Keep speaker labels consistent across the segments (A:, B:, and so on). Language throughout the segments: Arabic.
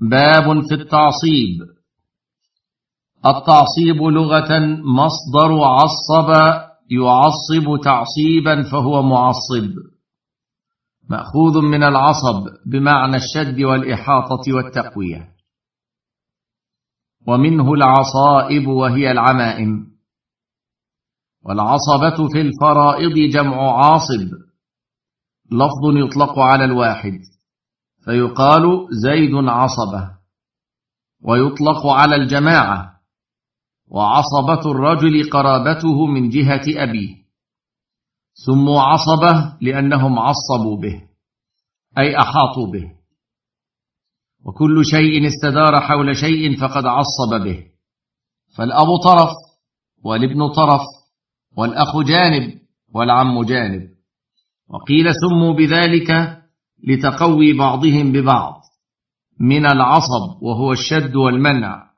A: باب في التعصيب. التعصيب لغة مصدر عصب يعصب تعصيبا فهو معصب. مأخوذ من العصب بمعنى الشد والإحاطة والتقوية. ومنه العصائب وهي العمائم. والعصبة في الفرائض جمع عاصب. لفظ يطلق على الواحد. فيقال زيد عصبة ويطلق على الجماعة وعصبة الرجل قرابته من جهة أبيه سموا عصبة لأنهم عصبوا به أي أحاطوا به. وكل شيء استدار حول شيء فقد عصب به فالأب طرف والابن طرف والأخ جانب والعم جانب. وقيل سموا بذلك لتقوي بعضهم ببعض. من العصب وهو الشد والمنع.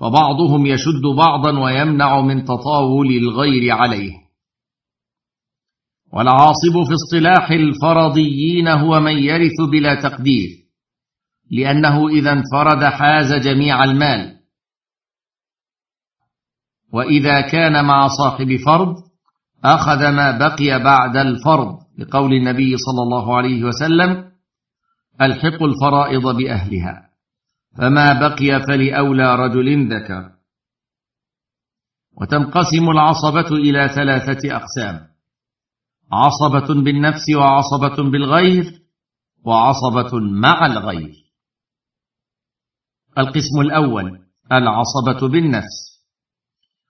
A: فبعضهم يشد بعضا ويمنع من تطاول الغير عليه. والعاصب في اصطلاح الفرضيين هو من يرث بلا تقدير. لأنه إذا انفرد حاز جميع المال. وإذا كان مع صاحب فرض أخذ ما بقي بعد الفرض. لقول النبي صلى الله عليه وسلم الحق الفرائض بأهلها فما بقي فلأولى رجل ذكر. وتنقسم العصبة إلى ثلاثة أقسام عصبة بالنفس وعصبة بالغير وعصبة مع الغير. القسم الأول العصبة بالنفس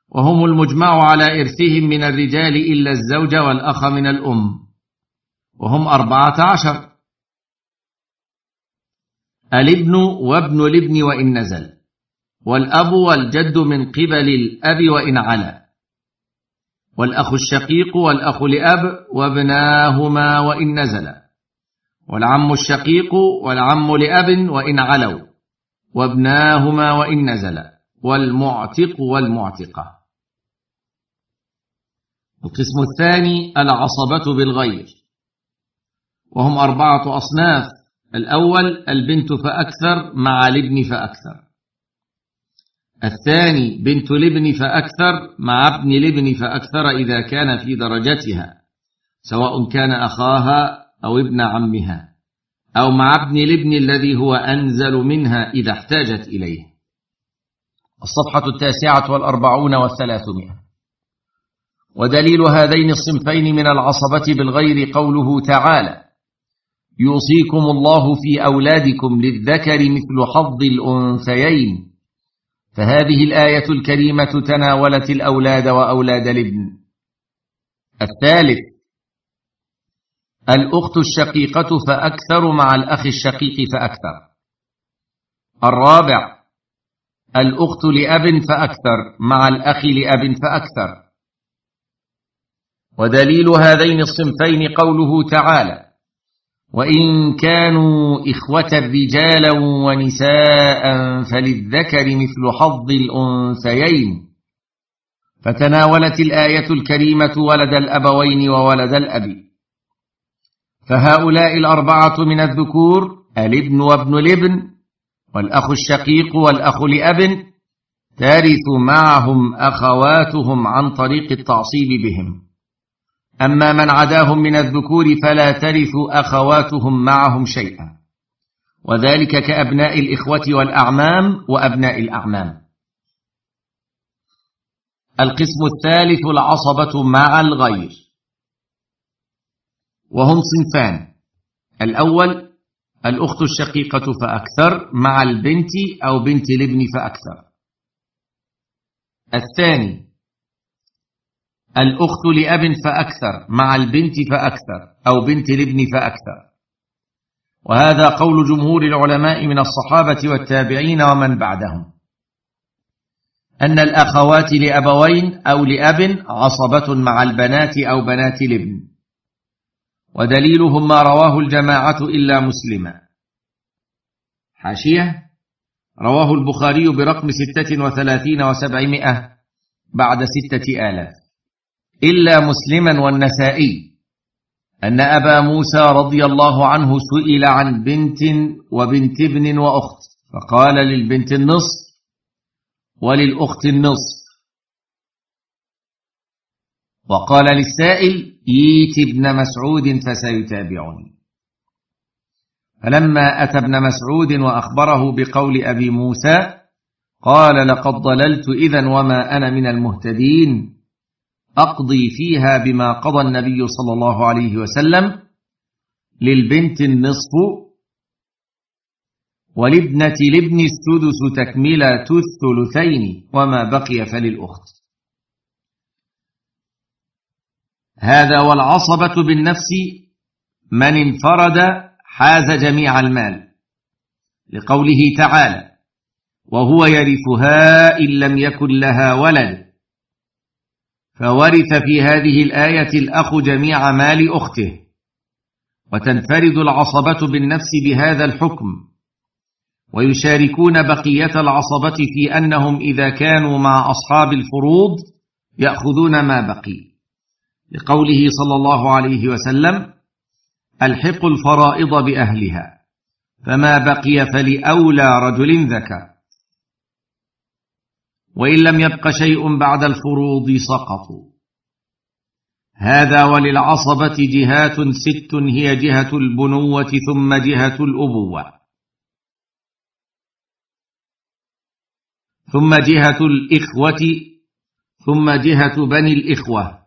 A: وهم المجمع على إرثهم من الرجال إلا الزوج والأخ من الأم. وهم أربعة عشر الابن وابن الابن وإن نزل والأب والجد من قبل الأب وإن علا والأخ الشقيق والأخ لأب وابناهما وإن نزلا والعم الشقيق والعم لأب وإن علوا وابناهما وإن نزلا والمعتق والمعتقة. القسم الثاني العصبة بالغير. وهم أربعة أصناف. الأول البنت فأكثر مع الابن فأكثر. الثاني بنت الابن فأكثر مع ابن الابن فأكثر إذا كان في درجتها سواء كان أخاها أو ابن عمها أو مع ابن الابن الذي هو أنزل منها إذا احتاجت إليه. الصفحة التاسعة والأربعون والثلاثمائة. ودليل هذين الصنفين من العصبة بالغير قوله تعالى يوصيكم الله في أولادكم للذكر مثل حظ الأنثيين. فهذه الآية الكريمة تناولت الأولاد وأولاد الابن. الثالث الأخت الشقيقة فأكثر مع الأخ الشقيق فأكثر. الرابع الأخت لأب فأكثر مع الأخ لأب فأكثر. ودليل هذين الصنفين قوله تعالى وإن كانوا إخوة رجالا ونساء فللذكر مثل حظ الأنثيين. فتناولت الآية الكريمة ولد الأبوين وولد الأب. فهؤلاء الأربعة من الذكور الابن وابن الابن والأخ الشقيق والأخ لأب ترث معهم أخواتهم عن طريق التعصيب بهم. أما من عداهم من الذكور فلا ترث أخواتهم معهم شيئا. وذلك كأبناء الإخوة والأعمام وأبناء الأعمام. القسم الثالث العصبة مع الغير. وهم صنفان. الأول الأخت الشقيقة فأكثر مع البنت أو بنت الابن فأكثر. الثاني الأخت لأب فأكثر مع البنت فأكثر أو بنت الابن فأكثر. وهذا قول جمهور العلماء من الصحابة والتابعين ومن بعدهم. أن الأخوات لأبوين أو لأب عصبة مع البنات أو بنات الابن ودليلهم ما رواه الجماعة إلا مسلما. حاشية. رواه البخاري برقم ستة وثلاثين وسبعمائة بعد ستة آلاف. إلا مسلما والنسائي. أن أبا موسى رضي الله عنه سئل عن بنت وبنت ابن وأخت فقال للبنت النصف وللأخت النصف. وقال للسائل إيت ابن مسعود فسيتابعني. فلما أتى ابن مسعود وأخبره بقول أبي موسى قال لقد ضللت إذا وما أنا من المهتدين. أقضي فيها بما قضى النبي صلى الله عليه وسلم للبنت النصف ولابنة لابن السدس تكملة الثلثين وما بقي فللأخت. هذا والعصبة بالنفس من انفرد حاز جميع المال لقوله تعالى وهو يرثها إن لم يكن لها ولد فورث في هذه الآية الأخ جميع مال أخته. وتنفرد العصبة بالنفس بهذا الحكم. ويشاركون بقية العصبة في أنهم إذا كانوا مع أصحاب الفروض يأخذون ما بقي. لقوله صلى الله عليه وسلم الحق الفرائض بأهلها فما بقي فلأولى رجل ذكر. وإن لم يبق شيء بعد الفروض سقطوا هذا وللعصبة جهات ست هي جهة البنوة ثم جهة الأبوة. ثم جهة الإخوة ثم جهة بني الإخوة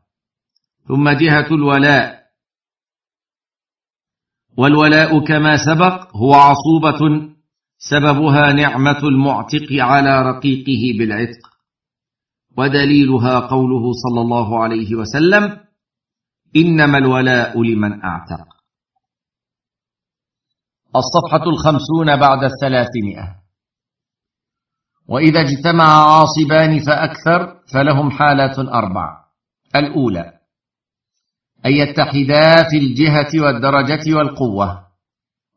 A: ثم جهة الولاء. والولاء كما سبق هو عصوبة سببها نعمة المعتق على رقيقه بالعتق ودليلها قوله صلى الله عليه وسلم إنما الولاء لمن أعتق. الصفحة الخمسون بعد الثلاثمائة. وإذا اجتمع عاصبان فأكثر فلهم حالات أربع. الأولى أن يتحدا في الجهة والدرجة والقوة.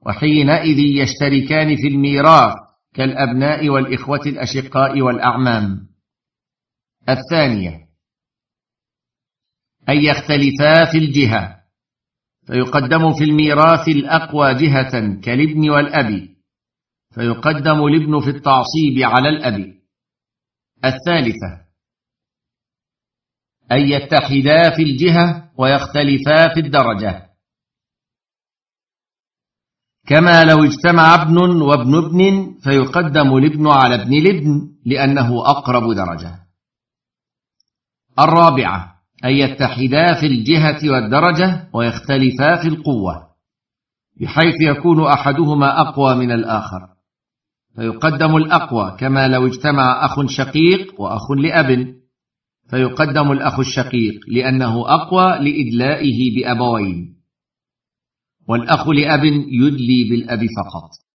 A: وحينئذ يشتركان في الميراث كالأبناء والإخوة الأشقاء والأعمام. الثانية أن يختلفا في الجهة فيقدم في الميراث الأقوى جهة كالابن والأب فيقدم الابن في التعصيب على الأب. الثالثة أن يتحدا في الجهة ويختلفا في الدرجة. كما لو اجتمع ابن وابن ابن فيقدم الابن على ابن الابن لأنه أقرب درجة. الرابعة أن يتحدا في الجهة والدرجة ويختلفا في القوة بحيث يكون أحدهما أقوى من الآخر. فيقدم الأقوى كما لو اجتمع أخ شقيق وأخ لأب. فيقدم الأخ الشقيق لأنه أقوى لإدلائه بأبوين. والأخ لأب يدلي بالأب فقط.